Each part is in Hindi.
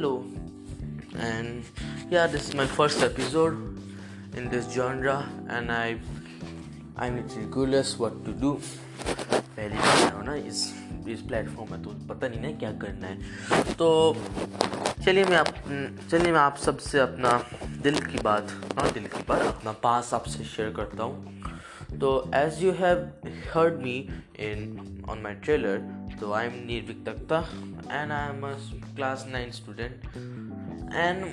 hello, and yeah, this is my first episode in this genre, and I I'm literally clueless what to do. पहली बार हो ना इस इस प्लेटफॉर्म में तो पता नहीं ना क्या करना है। तो चलिए मैं आप चलिए मैं आप सबसे अपना दिल की बात हाँ दिल की बात अपना पास आपसे शेयर करता हूँ। तो as you have heard me in on my trailer तो I am Nirvik Takhta and I am class nine student and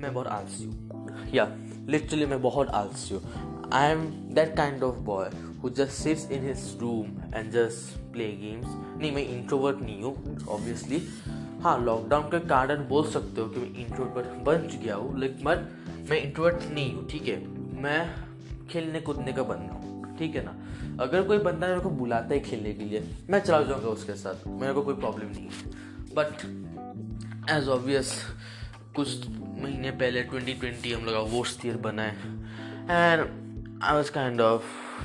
मैं बहुत आलसी हूँ। या लिटरली मैं बहुत आलसी हूँ। I am that kind of boy who just sits in his room and just play games नहीं, मैं इंट्रोवर्ट नहीं हूँ ऑब्वियसली हाँ लॉकडाउन के कारण बोल सकते हो कि मैं इंट्रोवर्ट बन गया हूँ, लेकिन मैं इंट्रोवर्ट नहीं हूँ, ठीक है? मैं खेलने कूदने का बंदा हूँ, ठीक है ना? अगर कोई बंदा मेरे को बुलाता है खेलने के लिए, मैं चला जाऊँगा उसके साथ। मेरे को कोई प्रॉब्लम नहीं है। बट एज ऑब्वियस कुछ महीने पहले 2020 हम लोग वर्स्ट ईयर बना है। And I was kind of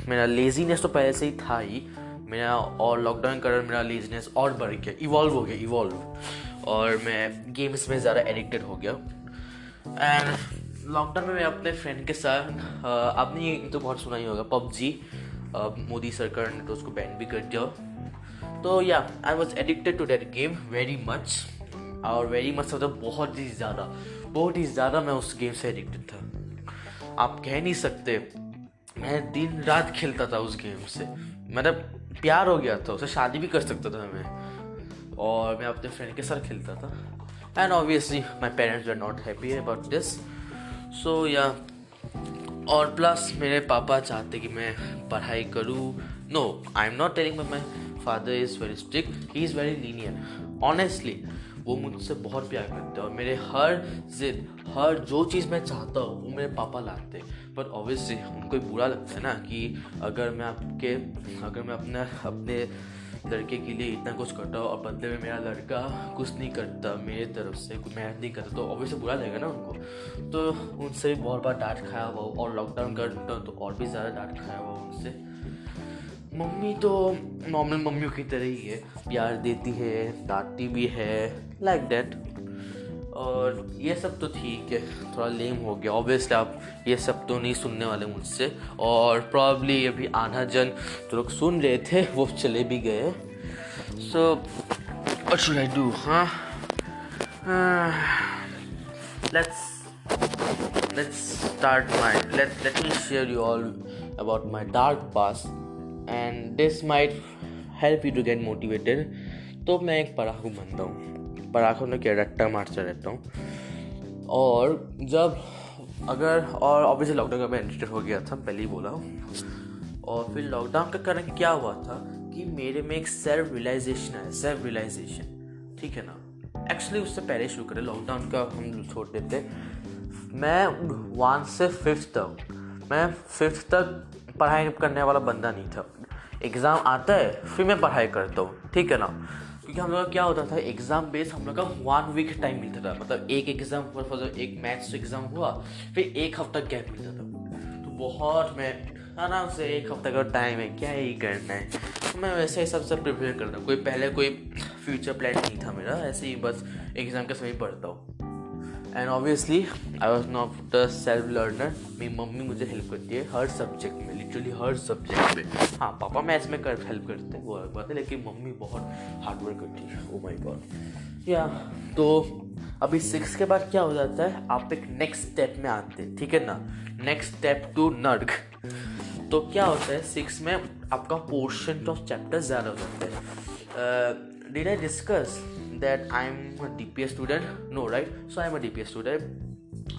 मेरा लेजीनेस तो पहले से ही था ही। मेरा और लॉकडाउन के कारण मेरा लेजीनेस और बढ़ गया। इवॉल्व हो गया इवॉल्व और मैं गेम्स में ज़्यादा एडिक्टेड हो गया। एंड लॉकडाउन में मैं अपने फ्रेंड के साथ आपने ये तो बहुत सुना ही होगा, पबजी। मोदी सरकार ने तो उसको बैन भी कर दिया। तो yeah I was addicted to that game very much और वेरी मच मतलब बहुत ही ज़्यादा, बहुत ही ज़्यादा मैं उस गेम से एडिक्टेड था। आप कह नहीं सकते, मैं दिन रात खेलता था उस गेम से। मतलब प्यार हो गया था उसे, शादी भी कर सकता था मैं। और मैं अपने फ्रेंड के साथ खेलता था। And obviously my parents are not happy about this so yeah और प्लस मेरे पापा चाहते कि मैं पढ़ाई करूँ। No I am not telling my father is very strict he is very linear honestly वो मुझसे बहुत प्यार करते हैं और मेरे हर जिद, हर जो चीज़ मैं चाहता हूँ, वो मेरे पापा लाते हैं। बट ऑब्वियसली उनको बुरा लगता है ना कि अगर मैं आपके, अगर मैं अपने अपने लड़के के लिए इतना कुछ करता हूँ और बदले में मेरा लड़का कुछ नहीं करता, मेरे तरफ़ से कुछ मेहनत नहीं करता तो ऑब्वियसली बुरा लगेगा ना उनको। तो उनसे भी बहुत बार डांट खाया हुआ और लॉकडाउन कर तो और भी ज़्यादा डांट खाया हुआ उनसे। मम्मी तो नॉर्मल मम्मियों की तरह ही है, प्यार देती है, डांटती भी है लाइक like दैट और ये सब तो ठीक है, थोड़ा लेम हो गया। ऑब्वियसली आप ये सब तो नहीं सुनने वाले मुझसे। और प्रॉब्ली अभी आधा जन जो लोग सुन रहे थे, वो चले भी गए। So what should I do हाँ? Let's let's start my, let let me share you all about my dark past. And this might help you to get motivated तो मैं एक पढ़ाकू बनता हूँ। पढ़ाकू में क्या रट्टा मारता रहता हूँ। और जब अगर, और ऑब्वियसली लॉकडाउन का मैं एडिटेड हो गया था, पहले ही बोला और फिर लॉकडाउन का कारण क्या हुआ था कि मेरे में एक सेल्फ रियलाइजेशन है सेल्फ रियलाइजेशन ठीक है ना? एक्चुअली उससे पहले शुरू करें लॉकडाउन का हम छोड़ देते। मैं वन से फिफ्थ तक, मैं फिफ्थ तक पढ़ाई करने वाला बंदा नहीं था। एग्ज़ाम आता है, फिर मैं पढ़ाई करता हूँ। ठीक है ना? क्योंकि हम लोग का क्या होता था एग्ज़ाम बेस हम लोग का वन वीक टाइम मिलता था। मतलब एक एग्ज़ाम फॉर एक मैथ्स एग्ज़ाम हुआ, फिर एक हफ़्ता गैप मिलता था। तो बहुत मैं आराम से एक हफ़्ते का टाइम है, क्या ही करना है। तो मैं वैसे ही सबसे प्रिपेयर करता हूँ। कोई पहले कोई फ्यूचर प्लान नहीं था मेरा, ऐसे ही बस एग्ज़ाम के समय पढ़ता हूँ। And obviously I was not the self learner मेरी मम्मी मुझे हेल्प करती है हर सब्जेक्ट में लिटरली हर सब्जेक्ट में। हाँ पापा मैथ्स में कर हेल्प करते हैं, वो अलग बात है, लेकिन मम्मी बहुत हार्ड वर्क करती है। ओ माई गॉड या तो अभी सिक्स के बाद क्या हो जाता है? आप एक नेक्स्ट स्टेप में आते हैं, ठीक है ना? नेक्स्ट स्टेप टू नर्क। तो क्या होता है सिक्स में आपका पोर्शन ऑफ़ चैप्टर ज़्यादा हो जाता है। Did I discuss that I am a D P S student no right so I am a D P S student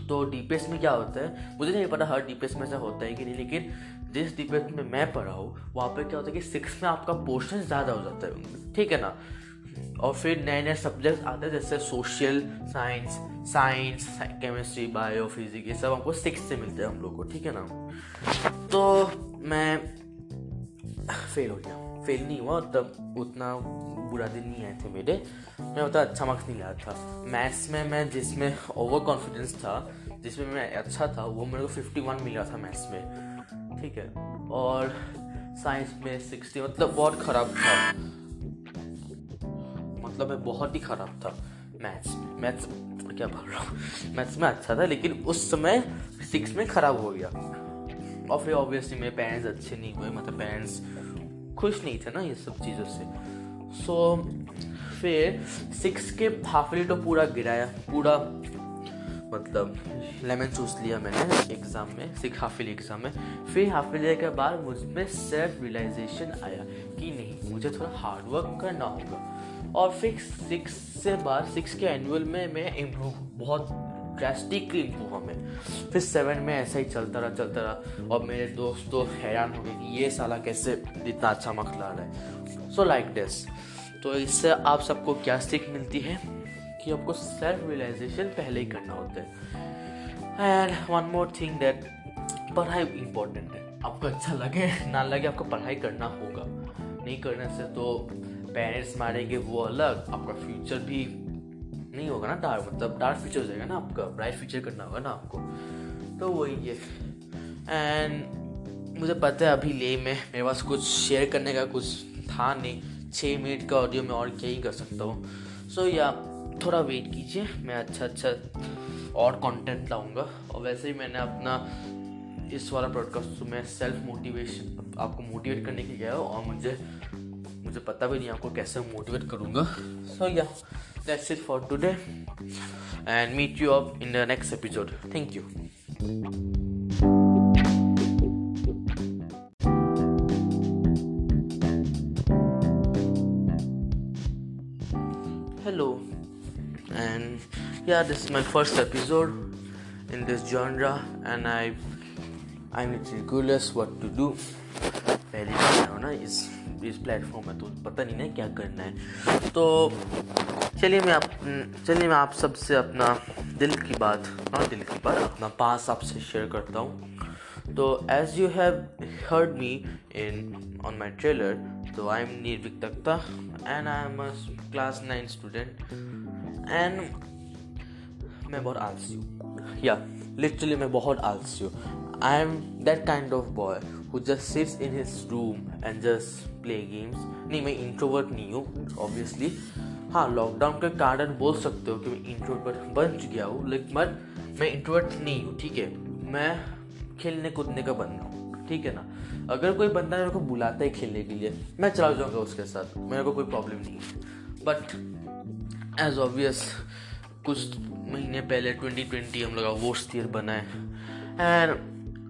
तो डी पी एस में क्या होता है? मुझे नहीं पता, हर डी पी एस में ऐसा होता है कि नहीं, लेकिन जिस डी पी एस में मैं पढ़ा हूँ, वहाँ पर क्या होता है कि सिक्स में आपका पोर्शन ज़्यादा हो जाता है। ठीक है ना? और फिर नए नए सब्जेक्ट आते हैं, जैसे social science science chemistry bio physics ये सब हमको सिक्स से मिलते हैं हम लोग को, ठीक है ना? तो मैं फेल हो गया। फेल नहीं हुआ, तब उतना बुरा दिन नहीं आए थे मेरे। मैं उतना अच्छा मार्क्स नहीं लाया था। मैथ्स में मैं जिसमें ओवर कॉन्फिडेंस था, जिसमें मैं अच्छा था, वो मेरे को फिफ्टी वन मिला था मैथ्स में। ठीक है। और साइंस में सिक्सटी मतलब बहुत ख़राब था। मतलब मैं बहुत ही ख़राब था। मैथ्स मैथ्स क्या बोल रहा हूँ? मैथ्स में अच्छा था लेकिन उस समय सिक्स में ख़राब हो गया। और फिर ऑब्वियसली मेरे पेरेंट्स अच्छे नहीं हुए मतलब पेरेंट्स खुश नहीं थे ना ये सब चीज़ों से। सो so, फिर सिक्स के हाफली तो पूरा गिराया पूरा मतलब लेमन चूस लिया मैंने एग्ज़ाम में सिक्स हाफिल एग्ज़ाम में। फिर हाफिल के बाद मुझमें सेल्फ रियलाइजेशन आया कि नहीं, मुझे थोड़ा हार्ड वर्क करना होगा। और फिर सिक्स से बाद सिक्स के एनुअल में मैं इम्प्रूव बहुत ड्रेस्टिकली इम्प्रूव हुआ मैं। फिर सेवन में ऐसा ही चलता रहा चलता रहा। और मेरे दोस्त तो हैरान हो गए कि ये साला कैसे इतना अच्छा मख ला रहा है। सो लाइक दिस तो इससे आप सबको क्या सीख मिलती है? कि आपको सेल्फ रियलाइजेशन पहले ही करना होता है। And one more thing that पढ़ाई इम्पोर्टेंट है। आपको अच्छा लगे ना लगे आपको पढ़ाई करना होगा। नहीं करने से तो पेरेंट्स मारेंगे वो अलग। आपका फ्यूचर भी नहीं होगा ना डार्क मतलब डार्क फ्यूचर हो जाएगा ना आपका। ब्राइट फ्यूचर करना होगा ना आपको। तो वही है। एंड मुझे पता है अभी ले में। मेरे पास कुछ शेयर करने का कुछ था नहीं। छः मिनट का ऑडियो में और क्या ही कर सकता हूँ। सो so, या थोड़ा वेट कीजिए, मैं अच्छा अच्छा और कंटेंट लाऊँगा। और वैसे ही मैंने अपना इस वाला प्रोडकास्ट में सेल्फ मोटिवेशन आपको मोटिवेट करने के लिए गया और मुझे मुझे पता भी नहीं आपको कैसे मोटिवेट करूँगा। So yeah that's it for today and meet you up in the next episode thank you yeah, this is my first episode in this genre, and i, i'm literally clueless what to do. पहली बार हो ना? इस इस प्लेटफॉर्म में तो पता नहीं ना क्या करना है। तो चलिए मैं आप चलिए मैं आप सबसे अपना दिल की बात हाँ दिल की बात, अपना पास आपसे शेयर करता हूँ। तो as you have heard me in on my trailer तो I am Nirvik Takhta and I am class nine student and मैं बहुत आलसी हूँ। या लिटरली मैं बहुत आलसी हूँ। I am that kind of boy who just sits in his room and just play games नहीं, मैं इंट्रोवर्ट नहीं हूँ ऑब्वियसली हाँ लॉकडाउन के कारण बोल सकते हो कि मैं इंट्रोवर्ट बन गया हूँ लेकिन बट मैं इंट्रोवर्ट नहीं हूँ, ठीक है? मैं खेलने कूदने का बंदा हूँ, ठीक है ना? अगर कोई बंदा मेरे को बुलाता है खेलने के लिए, मैं चला जाऊँगा उसके साथ, मेरे को कोई प्रॉब्लम नहीं है। बट एज ऑब्वियस कुछ महीने पहले 2020 हम लोग वोट्स ईयर बना है। And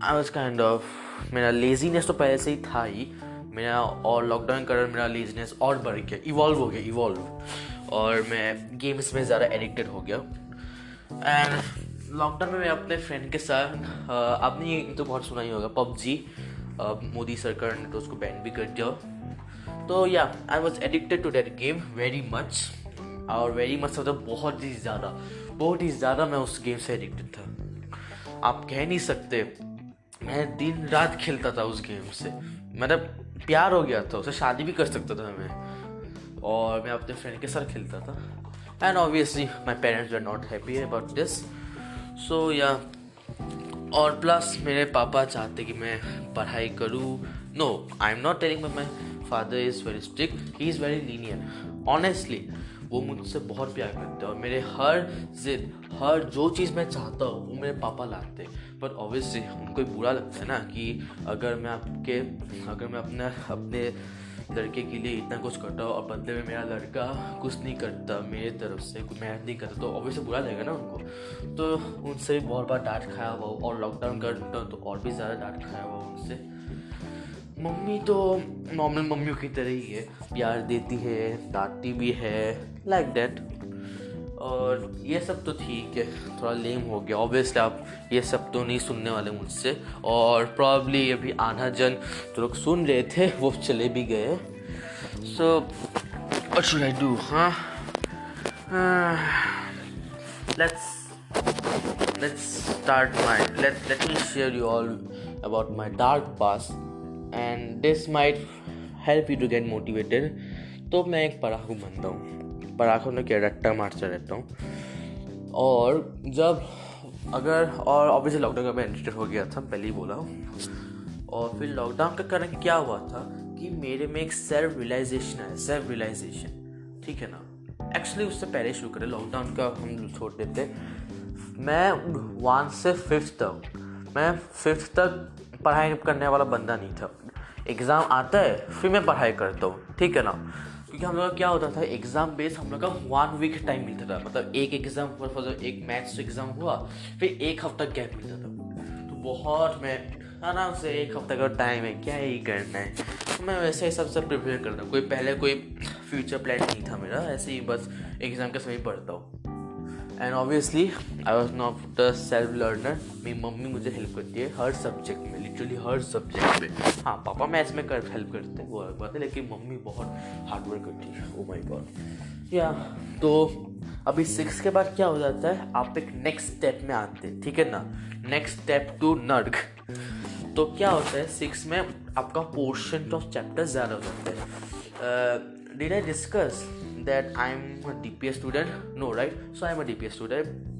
I was kind of मेरा लेजीनेस तो पहले से ही था ही। मेरा और लॉकडाउन के कारण मेरा लेजीनेस और बढ़ गया इवॉल्व हो गया इवॉल्व और मैं गेम्स में ज़्यादा एडिक्टेड हो गया। एंड लॉकडाउन में मैं अपने फ्रेंड के साथ आपने ये तो बहुत सुना ही होगा, पबजी मोदी सरकार ने तो उसको बैन भी कर दिया। तो yeah I was addicted to that game very much और वेरी मच मतलब बहुत ही ज़्यादा। बहुत ही ज़्यादा मैं उस गेम से एडिक्टेड था। आप कह नहीं सकते, मैं दिन रात खेलता था उस गेम से। मतलब प्यार हो गया था उसे, शादी भी कर सकता था मैं। और मैं अपने फ्रेंड के साथ खेलता था। And obviously my parents are not happy about this so yeah और प्लस मेरे पापा चाहते कि मैं पढ़ाई करूँ। No I am not telling my father is very strict he is very linear honestly वो मुझसे बहुत प्यार करते हैं और मेरे हर जिद, हर जो चीज़ मैं चाहता हूँ, वो मेरे पापा लाते बट ऑब्वियसली उनको बुरा लगता है ना कि अगर मैं आपके, अगर मैं अपना, अपने लड़के के लिए इतना कुछ करता हूँ और बदले में मेरा लड़का कुछ नहीं करता, मेरे तरफ़ से कुछ मेहनत नहीं करता तो ऑब्वियसली बुरा लगेगा ना उनको। तो उनसे भी बहुत बार डांट खाया हुआ और लॉकडाउन कर तो और भी ज़्यादा डांट खाया हुआ उनसे। मम्मी तो नॉर्मल मम्मियों की तरह ही है। प्यार देती है, डांटती भी है लाइक like दैट और ये सब तो ठीक है, थोड़ा लेम हो गया। ऑब्वियसली आप ये सब तो नहीं सुनने वाले मुझसे। और प्रॉब्ली अभी आधा जन जो लोग सुन रहे थे, वो चले भी गए। So what should I do हाँ? Let's let's start my, let let me share you all about my dark past and this might help you to get motivated तो मैं एक पढ़ाकू बनता हूँ। पराखों में क्या, रट्टा मारता रहता हूँ। और जब अगर, और ऑब्वियसली लॉकडाउन का मैं एडिक्टेड हो गया था पहले ही बोला और फिर लॉकडाउन का कारण क्या हुआ था कि मेरे में एक सेल्फ रियलाइजेशन है सेल्फ रियलाइजेशन ठीक है ना? एक्चुअली उससे पहले शुरू करें लॉकडाउन का हम छोड़ देते। मैं वन से फिफ्थ तक, मैं फिफ्थ तक पढ़ाई करने वाला बंदा नहीं था। एग्ज़ाम आता है, फिर मैं पढ़ाई करता हूँ। ठीक है ना? क्योंकि हम लोग का क्या होता था, एग्ज़ाम बेस हम लोग का वन वीक टाइम मिलता था। मतलब एक एग्ज़ाम फॉर एक मैथ्स एग्ज़ाम हुआ, फिर एक हफ़्ता गैप मिलता था। तो बहुत मैं आराम से एक हफ़्ते का टाइम है, क्या ही करना है। तो मैं वैसे ही सबसे प्रिपेयर करता हूँ। कोई पहले कोई फ्यूचर प्लान नहीं था मेरा, ऐसे ही बस एग्ज़ाम के समय पढ़ता हूँ। And obviously I was not the self learner मेरी मम्मी मुझे हेल्प करती है हर सब्जेक्ट में लिटरली हर सब्जेक्ट में। हाँ पापा मैथ्स में कर हेल्प करते हैं, वो अलग बात है, लेकिन मम्मी बहुत हार्ड वर्क करती है। ओ माई गॉड या तो अभी सिक्स के बाद क्या हो जाता है? आप एक नेक्स्ट स्टेप में आते हैं, ठीक है ना? नेक्स्ट स्टेप टू नर्क। तो क्या होता है सिक्स में आपका पोर्शन ऑफ़ चैप्टर ज़्यादा हो जाता है। Did I discuss that I am D P S student no right so I am a D P S student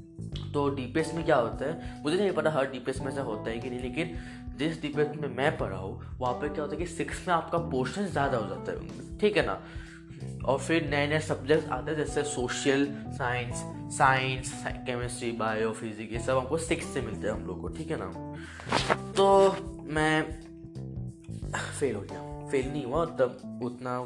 तो डी पी एस में क्या होता है? मुझे नहीं पता हर डी पी एस में ऐसा होता है कि नहीं, लेकिन जिस डी पी एस में मैं पढ़ा हूँ, वहाँ पर क्या होता है कि सिक्स में आपका पोर्शन ज़्यादा हो जाता है। ठीक है ना? और फिर नए नए सब्जेक्ट आते हैं, जैसे social science science chemistry bio physics ये सब हमको सिक्स से मिलते हैं हम लोग को। ठीक है ना? तो मैं फेल हो गया। फेल नहीं हुआ तब उतना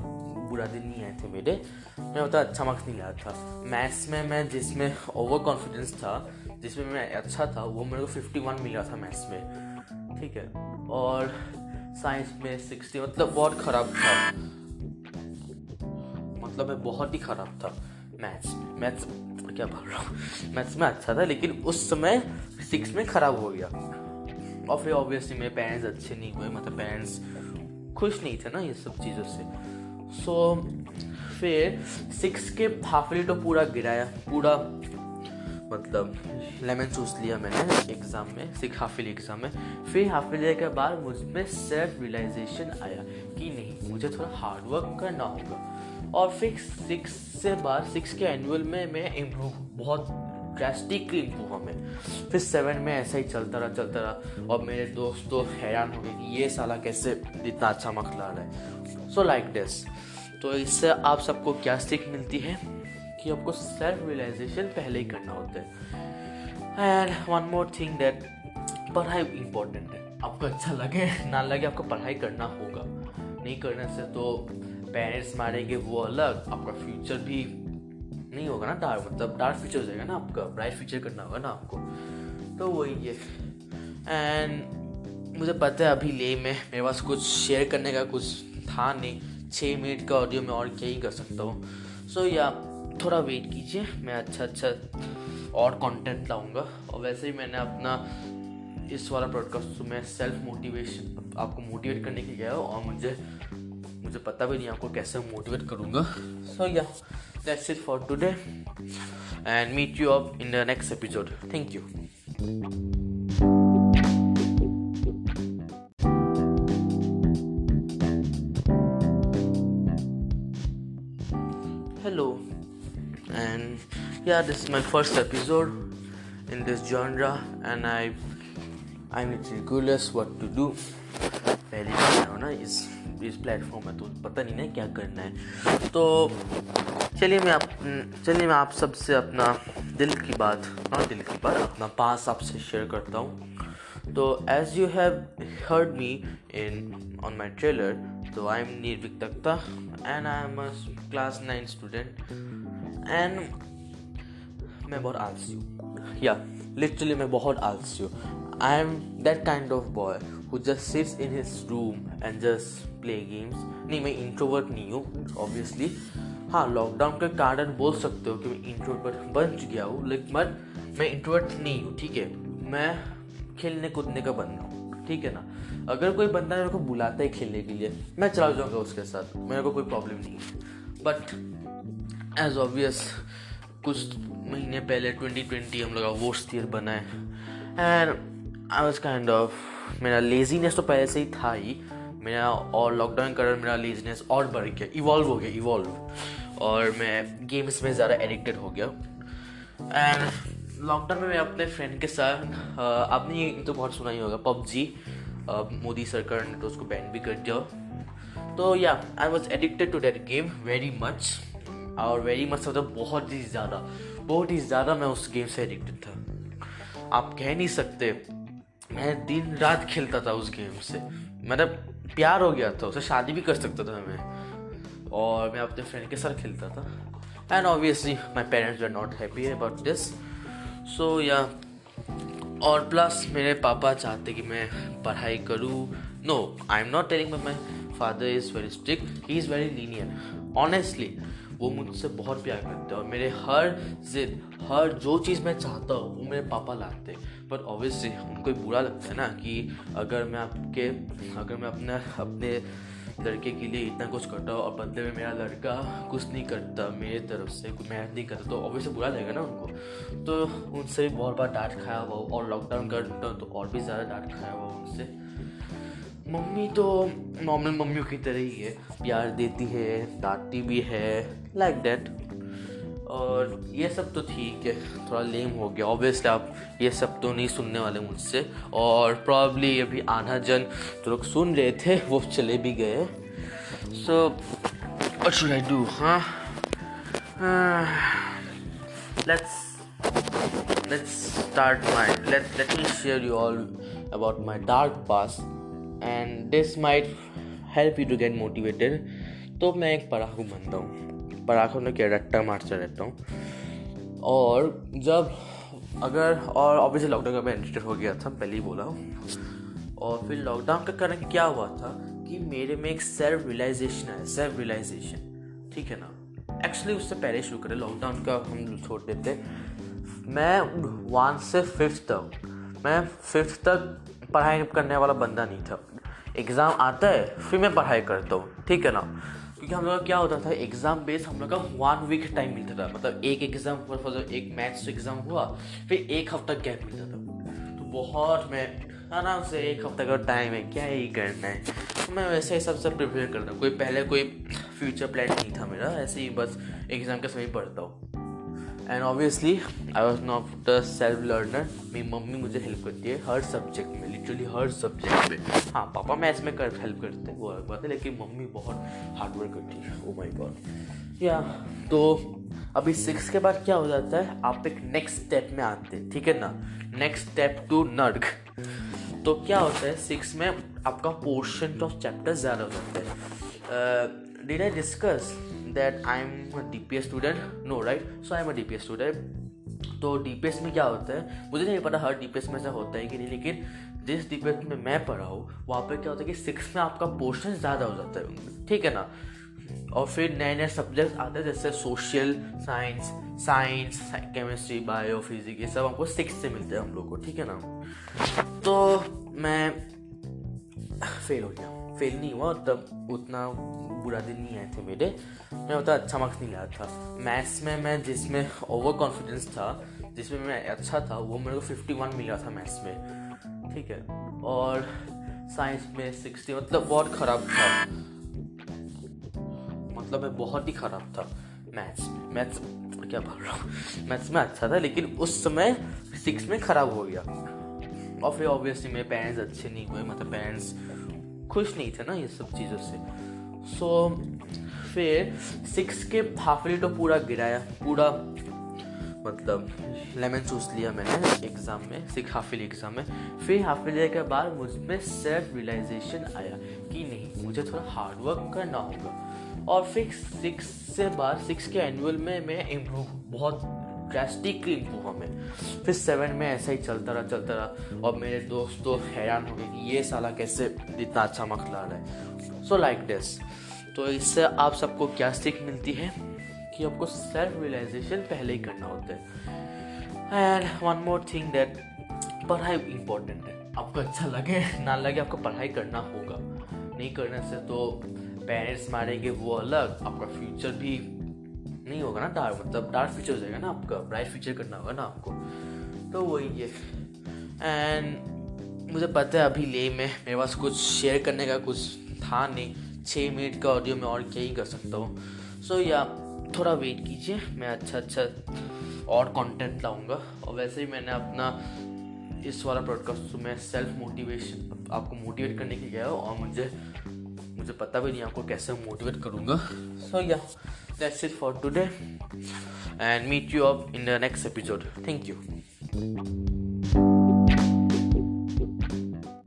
बुरा दिन नहीं आए थे मेरे। मैं उतना अच्छा मार्क्स नहीं लाया था। मैथ्स में मैं जिसमें ओवर कॉन्फिडेंस था, जिसमें मैं अच्छा था, वो मेरे को फिफ्टी वन मिला था मैथ्स में। ठीक है? और साइंस में सिक्सटी मतलब बहुत ख़राब था। मतलब मैं बहुत ही ख़राब था मैथ्स में मैथ्स क्या बोल रहा हूँ? मैथ्स में अच्छा था, लेकिन उस समय सिक्स में ख़राब हो गया। और फिर ऑब्वियसली मेरे पेरेंट्स अच्छे नहीं हुए मतलब पेरेंट्स खुश नहीं थे ना ये सब चीज़ों से। सो so, फिर सिक्स के हाफली तो पूरा गिराया पूरा मतलब लेमन चूस लिया मैंने एग्ज़ाम में सिक्स हाफिली एग्ज़ाम में। फिर हाफिली के बाद मुझ सेल्फ रियलाइजेशन आया कि नहीं मुझे थोड़ा हार्ड वर्क करना होगा। और फिर सिक्स से बाद सिक्स के एनुअल में मैं इम्प्रूव बहुत ड्रेस्टिकली इम्प्रूव हुआ फिर सेवन में ऐसा ही चलता रहा चलता रहा। और मेरे दोस्त तो हैरान हो गए कि ये साला कैसे इतना अच्छा मार्क्स ला रहा है। सो लाइक दिस तो इससे आप सबको क्या सीख मिलती है? कि आपको सेल्फ रियलाइजेशन पहले ही करना होता है। And one more thing that पढ़ाई इम्पोर्टेंट है। आपको अच्छा लगे, ना लगे, आपको पढ़ाई करना होगा। नहीं करने से तो पेरेंट्स मारेंगे वो अलग, आपका फ्यूचर भी नहीं होगा ना डार्क मतलब डार्क फ्यूचर हो जाएगा ना आपका ब्राइट फ्यूचर करना होगा ना आपको। तो वही है। एंड मुझे पता है अभी ले में मेरे पास कुछ शेयर करने का कुछ था नहीं। छः मिनट का ऑडियो में और क्या ही कर सकता हूँ। सो या थोड़ा वेट कीजिए मैं अच्छा अच्छा और कंटेंट लाऊँगा। और वैसे ही मैंने अपना इस वाला प्रोडकास्ट में सेल्फ मोटिवेशन आपको मोटिवेट करने के गया और मुझे मुझे पता भी नहीं आपको कैसे मोटिवेट करूँगा। सो so, या that's it for today and meet you up in the next episode thank you hello and yeah this is my first episode in this genre and i i'm literally clueless what to do पहली बार हो ना इस इस प्लेटफॉर्म में तो पता नहीं ना क्या करना है तो चलिए मैं आप चलिए मैं आप सबसे अपना दिल की बात नॉट दिल की बात, अपना पास आपसे शेयर करता हूँ। तो as you have heard me in on my trailer तो I am Nirvik Takhta and I am a class nine student and मैं बहुत आलसी हूँ। या लिटरली मैं बहुत आलसी हूँ। I am that kind of boy who just sits in his room and just play games नहीं, मैं इंट्रोवर्ट नहीं हूँ ऑब्वियसली हाँ लॉकडाउन के कारण बोल सकते हो कि मैं इंट्रोवर्ट बन गया हूँ, लेकिन बट मैं इंट्रोवर्ट नहीं हूँ, ठीक है? मैं खेलने कूदने का बंदा हूँ, ठीक है ना? अगर कोई बंदा मेरे को बुलाता है खेलने के लिए, मैं चला जाऊँगा उसके साथ, मेरे को कोई प्रॉब्लम नहीं है। बट एज ऑब्वियस कुछ महीने पहले 2020 हम लोग का वोस्ट ईयर बना है। And I was kind of मेरा लेजीनेस तो पहले से ही था ही मेरा और लॉकडाउन के कारण मेरा लेजीनेस और बढ़ गया इवॉल्व हो गया इवॉल्व और मैं गेम्स में ज़्यादा एडिक्टेड हो गया एंड लॉकडाउन में मैं अपने फ्रेंड के साथ आपने ये तो बहुत सुना ही होगा, पबजी. मोदी सरकार ने तो उसको बैन भी कर दिया. तो yeah I was addicted to that game very much और वेरी मच मतलब बहुत ही ज़्यादा, बहुत ही ज़्यादा मैं उस गेम से एडिक्टेड था. आप कह नहीं सकते, मैं दिन रात खेलता था उस गेम से. मतलब प्यार हो गया था उसे, शादी भी कर सकता था मैं। और मैं अपने फ्रेंड के साथ खेलता था। And obviously my parents were not happy about this so yeah और प्लस मेरे पापा चाहते कि मैं पढ़ाई करूँ। No I am not telling my father is very strict he is very linear honestly वो मुझसे बहुत प्यार करते हैं। और मेरे हर जिद, हर जो चीज़ मैं चाहता हूँ, वो मेरे पापा लाते बट ऑब्वियसली उनको बुरा लगता है ना कि अगर मैं आपके, अगर मैं अपने अपने लड़के के लिए इतना कुछ करता हूँ, और बदले में मेरा लड़का कुछ नहीं करता, मेरे तरफ़ से कुछ मेहनत नहीं करता तो ऑब्वियसली बुरा लगेगा ना उनको। तो उनसे भी बहुत बार डांट खाया हुआ और लॉकडाउन कर तो और भी ज़्यादा डांट खाया हुआ उनसे। मम्मी तो नॉर्मल मम्मियों की तरह ही है, प्यार देती है, डांटती भी है लाइक like दैट और ये सब तो ठीक है, थोड़ा लेम हो गया। ऑब्वियसली आप ये सब तो नहीं सुनने वाले मुझसे। और प्रॉब्ली अभी आधा जन जो लोग सुन रहे थे, वो चले भी गए। सो शुड आई डू हाँ? Let's let's start my let let me share you all about my dark past and this might help you to get motivated तो मैं एक पढ़ाकू बनता हूँ। पराखों ने क्या रट्टा मारता रहता हूँ। और जब अगर, और ऑब्वियसली लॉकडाउन का मैं एंटर हो गया था, पहले ही बोला हूँ। और फिर लॉकडाउन का कारण क्या हुआ था कि मेरे में एक सेल्फ रियलाइजेशन है सेल्फ रियलाइजेशन ठीक है ना? एक्चुअली उससे पहले शुरू करें लॉकडाउन का हम छोड़ देते। मैं वन से फिफ्थ तक, मैं फिफ्थ तक पढ़ाई करने वाला बंदा नहीं था। एग्ज़ाम आता है, फिर मैं पढ़ाई करता हूँ। ठीक है ना? क्योंकि हम लोग का क्या होता था एग्ज़ाम बेस हम लोग का वन वीक टाइम मिलता था। मतलब एक एग्ज़ाम हुआ एक मैथ्स एग्ज़ाम हुआ, फिर एक हफ़्ता गैप मिलता था। तो बहुत मैं आराम से एक हफ़्ते का टाइम है, क्या ही करना है। तो मैं वैसे ही सबसे प्रिपेयर करता हूँ, कोई पहले कोई फ्यूचर प्लान नहीं था मेरा, ऐसे ही बस एग्ज़ाम के समय पढ़ता हूँ। And obviously I was not the self learner मेरी मम्मी मुझे हेल्प करती है हर सब्जेक्ट में लिटरली हर सब्जेक्ट में। हाँ पापा मैथ्स में कर हेल्प करते हैं, वो अलग बात है, लेकिन मम्मी बहुत हार्ड वर्क करती है। ओ माई गॉड या तो अभी सिक्स के बाद क्या हो जाता है? आप एक नेक्स्ट स्टेप में आते हैं, ठीक है ना? नेक्स्ट स्टेप टू नर्क। तो क्या होता है? सिक्स में आपका पोर्शन ऑफ़ चैप्टर ज़्यादा हो जाता है। Did I discuss that I am D P S student no right so I am a D P S student तो डी पी एस में क्या होता है? मुझे नहीं पता हर डी पी एस में ऐसा होता है कि नहीं, लेकिन जिस डी पी एस में मैं पढ़ा हूँ, वहाँ पर क्या होता है कि सिक्स में आपका पोर्शन ज़्यादा हो जाता है। ठीक है ना? और फिर नए नए सब्जेक्ट आते हैं, जैसे social science science chemistry bio physics ये सब हमको सिक्स से मिलते हैं हम लोग को। ठीक है ना? तो मैं फेल हो गया। फेल नहीं हुआ तब उतना बुरा दिन नहीं आए थे मेरे। मैं उतना अच्छा मार्क्स नहीं लाया था। मैथ्स में मैं जिसमें ओवर कॉन्फिडेंस था, जिसमें मैं अच्छा था, वो मेरे को फिफ्टी वन मिला था मैथ्स में। ठीक है? और साइंस में सिक्सटी मतलब बहुत ख़राब था। मतलब मैं बहुत ही ख़राब था मैथ्स में। मैथ्स क्या बोल रहा हूँ? मैथ्स में अच्छा था, लेकिन उस समय सिक्स में ख़राब हो गया। और फिर ऑब्वियसली मेरे पेरेंट्स अच्छे नहीं हुए मतलब पेरेंट्स खुश नहीं थे ना ये सब चीज़ों से। सो so, फिर सिक्स के हाफली तो पूरा गिराया पूरा मतलब लेमन चूस लिया मैंने एग्ज़ाम में सिक्स हाफिल एग्ज़ाम में। फिर हाफिल के बाद मुझमें सेल्फ रियलाइजेशन आया कि नहीं मुझे थोड़ा हार्ड वर्क करना होगा। और फिर सिक्स से बाद सिक्स के एनुअल में मैं इम्प्रूव बहुत ड्रेस्टिकली इम्प्रूव हुआ मैं फिर सेवन में ऐसा ही चलता रहा चलता रहा। और मेरे दोस्त तो हैरान हो गए कि ये साला कैसे इतना अच्छा मार्क्स ला रहा है। सो लाइक दिस तो इससे आप सबको क्या सीख मिलती है? कि आपको सेल्फ रियलाइजेशन पहले ही करना होता है। And one more thing that पढ़ाई इम्पोर्टेंट है। आपको अच्छा लगे, ना लगे, आपको पढ़ाई करना होगा। नहीं करने से तो पेरेंट्स मारेंगे, वो अलग। आपका फ्यूचर भी नहीं होगा ना डार्क मतलब डार्क फ्यूचर हो जाएगा ना आपका ब्राइट फ्यूचर करना होगा ना आपको। तो वही है। एंड मुझे पता है अभी ले में मेरे पास कुछ शेयर करने का कुछ था नहीं। छः मिनट का ऑडियो में और क्या ही कर सकता हूँ। सो so, या थोड़ा वेट कीजिए मैं अच्छा अच्छा और कंटेंट लाऊँगा। और वैसे ही मैंने अपना इस वाला पॉडकास्ट में सेल्फ मोटिवेशन आपको मोटिवेट करने के गया और मुझे मुझे पता भी नहीं आपको कैसे मोटिवेट करूँगा। सो so, या that's it for today. And meet you up in the next episode. Thank you